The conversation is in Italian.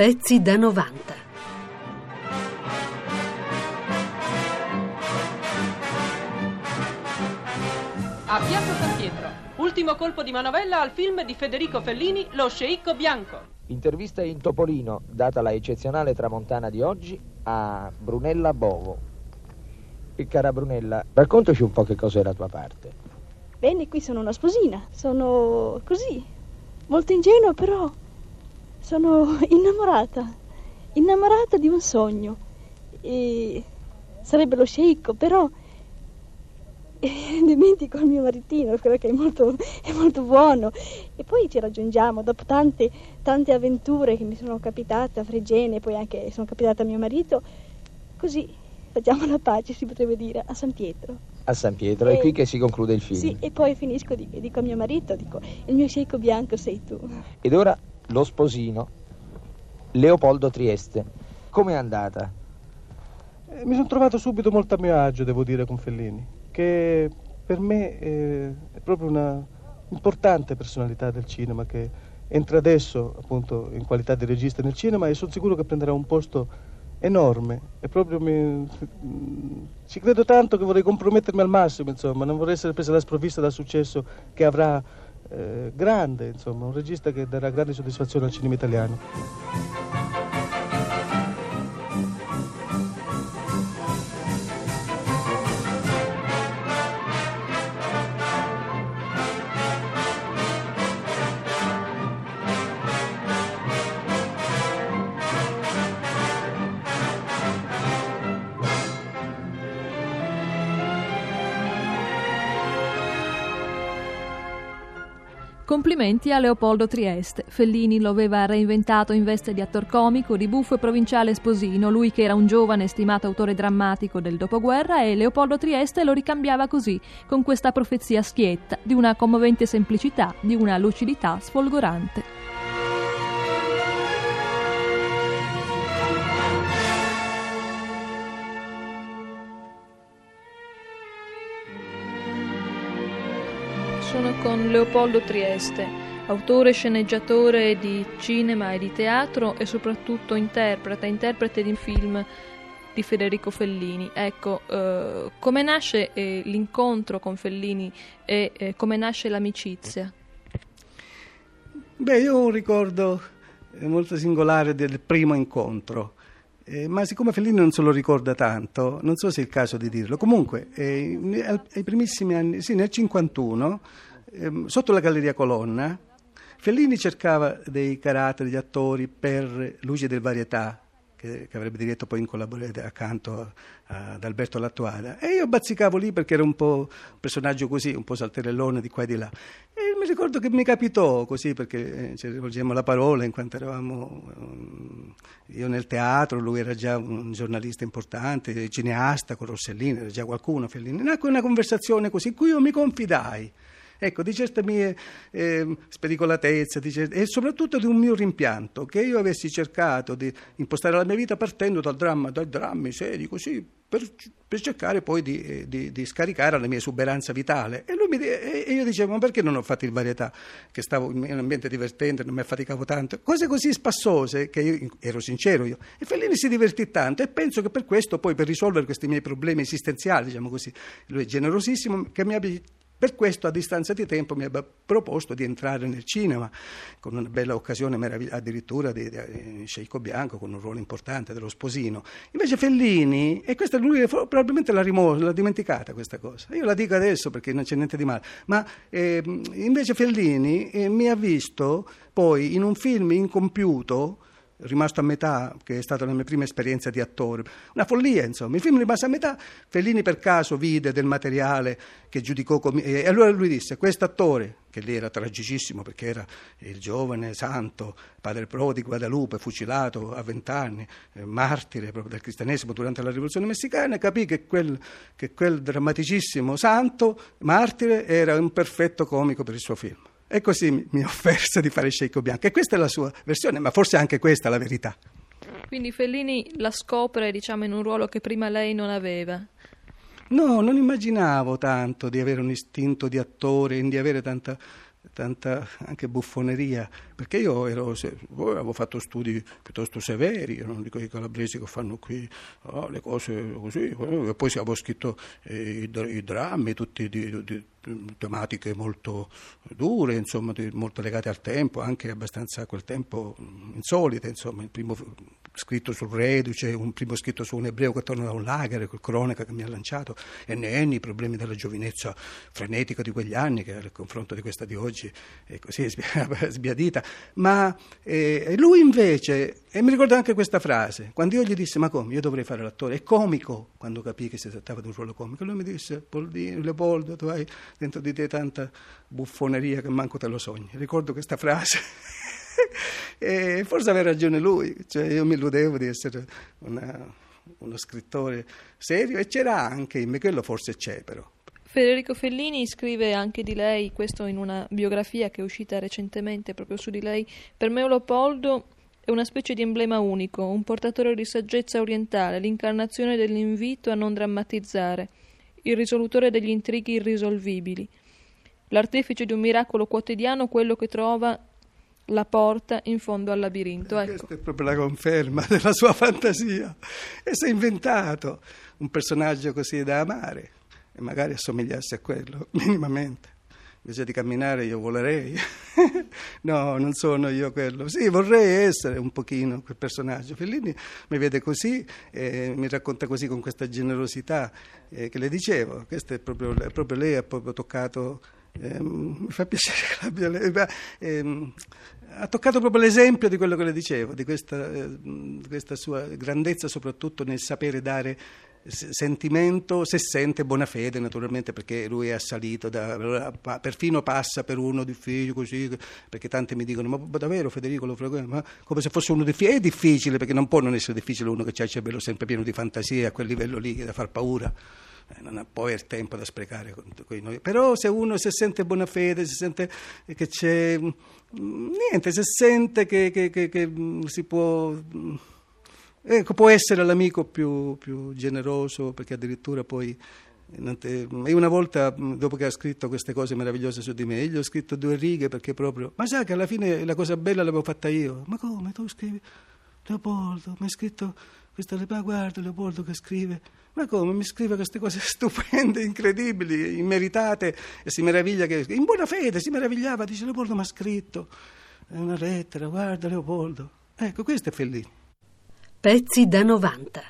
Pezzi da 90. A Piazza San Pietro, ultimo colpo di manovella al film di Federico Fellini, Lo sceicco bianco. Intervista in Topolino, data la eccezionale tramontana di oggi, a Brunella Bovo. E cara Brunella, raccontaci un po' che cos'è la tua parte. Bene, qui sono una sposina, sono così, molto ingenua, però sono innamorata, innamorata di un sogno. E sarebbe lo sceicco, però e dimentico il mio maritino, quello che è molto, è molto, buono. E poi ci raggiungiamo dopo tante, tante avventure che mi sono capitate a Fregene, poi anche sono capitate a mio marito. Così facciamo la pace, si potrebbe dire, a San Pietro. A San Pietro, e, è qui che si conclude il film. Sì, e poi finisco, dico, dico a mio marito, dico, il mio sceicco bianco sei tu. Ed ora lo sposino, Leopoldo Trieste. Com'è andata? Eh, mi sono trovato subito molto a mio agio, devo dire, con Fellini che per me è, è proprio una importante personalità del cinema che entra adesso appunto in qualità di regista nel cinema e sono sicuro che prenderà un posto enorme e proprio mi, ci credo tanto che vorrei compromettermi al massimo insomma non vorrei essere presa alla sprovvista dal successo che avrà eh, grande insomma un regista che darà grande soddisfazione al cinema italiano Complimenti a Leopoldo Trieste. Fellini lo aveva reinventato in veste di attor comico, di buffo e provinciale sposino, lui che era un giovane stimato autore drammatico del dopoguerra e Leopoldo Trieste lo ricambiava così, con questa profezia schietta, di una commovente semplicità, di una lucidità sfolgorante. Con Leopoldo Trieste, autore sceneggiatore di cinema e di teatro e soprattutto interprete, interprete di film di Federico Fellini. Ecco, eh, come nasce eh, l'incontro con Fellini e eh, come nasce l'amicizia? Beh, io ho un ricordo eh, molto singolare del primo incontro. Eh, ma siccome Fellini non se lo ricorda tanto, non so se è il caso di dirlo. Comunque, eh, ai primissimi anni, sì, nel 51, eh, sotto la Galleria Colonna, Fellini cercava dei caratteri, degli attori per Luce del Varietà, che, che, avrebbe diretto poi in collaborazione accanto ad Alberto Lattuada. E io bazzicavo lì perché era un po' un personaggio così, un po' salterellone di qua e di là. E mi ricordo che mi capitò così perché eh, ci rivolgemmo la parola in quanto eravamo um, io nel teatro, lui era già un giornalista importante, cineasta con Rossellini, era già qualcuno, Fellini. Nacque una conversazione così in cui io mi confidai ecco, di certe mie eh, spericolatezze certe, e soprattutto di un mio rimpianto, che io avessi cercato di impostare la mia vita partendo dal dramma, dai drammi seri, così, per, per cercare poi di, eh, di, di, scaricare la mia esuberanza vitale. E, mi, e, io dicevo, ma perché non ho fatto il varietà? Che stavo in un ambiente divertente, non mi affaticavo tanto. Cose così spassose, che io ero sincero io. E Fellini si divertì tanto e penso che per questo poi, per risolvere questi miei problemi esistenziali, diciamo così, lui è generosissimo, che mi abbia per questo a distanza di tempo mi aveva proposto di entrare nel cinema, con una bella occasione addirittura di, di Sceicco Bianco, con un ruolo importante dello sposino. Invece Fellini, e questa lui probabilmente l'ha rimossa, l'ha dimenticata questa cosa. Io la dico adesso perché non c'è niente di male, ma eh, invece Fellini eh, mi ha visto poi in un film incompiuto rimasto a metà, che è stata la mia prima esperienza di attore. Una follia, insomma. Il film rimase a metà, Fellini per caso vide del materiale che giudicò come... e allora lui disse, questo attore, che lì era tragicissimo perché era il giovane santo, padre pro di Guadalupe, fucilato a vent'anni, eh, martire proprio del cristianesimo durante la rivoluzione messicana, capì che quel, che quel drammaticissimo santo, martire, era un perfetto comico per il suo film. E così mi, offerse di fare Sceicco Bianco. E questa è la sua versione, ma forse anche questa è la verità. Quindi Fellini la scopre, diciamo, in un ruolo che prima lei non aveva. No, non immaginavo tanto di avere un istinto di attore, di avere tanta tanta anche buffoneria, perché io ero, avevo fatto studi piuttosto severi, io non dico i calabresi che fanno qui oh, le cose così, e poi avevo scritto eh, i, i, drammi, tutti di, di, tematiche molto dure, insomma, molto legate al tempo, anche abbastanza a quel tempo insolite, insomma, il primo scritto sul reduce, un primo scritto su un ebreo che torna da un lager, quel cronaca che mi ha lanciato, e NN, i problemi della giovinezza frenetica di quegli anni, che al confronto di questa di oggi è così sbiadita. Ma eh, lui invece, e mi ricordo anche questa frase, quando io gli disse, ma come, io dovrei fare l'attore, è comico, quando capì che si trattava di un ruolo comico, lui mi disse, Leopoldo, tu hai dentro di te tanta buffoneria che manco te lo sogni. Ricordo questa frase. e forse aveva ragione lui, cioè io mi illudevo di essere una, uno scrittore serio e c'era anche in me, quello forse c'è però. Federico Fellini scrive anche di lei, questo in una biografia che è uscita recentemente proprio su di lei. Per me Leopoldo è una specie di emblema unico, un portatore di saggezza orientale, l'incarnazione dell'invito a non drammatizzare, il risolutore degli intrighi irrisolvibili, l'artefice di un miracolo quotidiano, quello che trova la porta in fondo al labirinto. Ecco. Questa è proprio la conferma della sua fantasia. E si è inventato un personaggio così da amare e magari assomigliasse a quello, minimamente. Invece di camminare io volerei. no, non sono io quello. Sì, vorrei essere un pochino quel personaggio. Fellini mi vede così, eh, mi racconta così con questa generosità eh, che le dicevo. Questa è proprio, proprio lei ha proprio toccato eh, mi fa piacere che l'abbia eh, ha toccato proprio l'esempio di quello che le dicevo, di questa, eh, questa sua grandezza soprattutto nel sapere dare sentimento, se sente buona fede naturalmente perché lui è assalito, da, perfino passa per uno difficile così, perché tanti mi dicono ma davvero Federico lo frequenta, come se fosse uno difficile, è difficile perché non può non essere difficile uno che ha il cervello sempre pieno di fantasia a quel livello lì da far paura. Eh, non può avere tempo da sprecare con, con noi. Però se uno si sente buona fede, si sente che c'è mm, niente, se sente che, che, che, che mm, si può mm, ecco, può essere l'amico più, più, generoso, perché addirittura poi io una volta, dopo che ha scritto queste cose meravigliose su di me, gli ho scritto due righe perché proprio, ma sai che alla fine la cosa bella l'avevo fatta io. Ma come, tu scrivi? Leopoldo, mi hai scritto questa, ma guarda Leopoldo che scrive ma come mi scrive queste cose stupende, incredibili, immeritate e si meraviglia che in buona fede si meravigliava, dice Leopoldo mi ha scritto una lettera, guarda Leopoldo. Ecco, questo è Fellini. Pezzi da 90.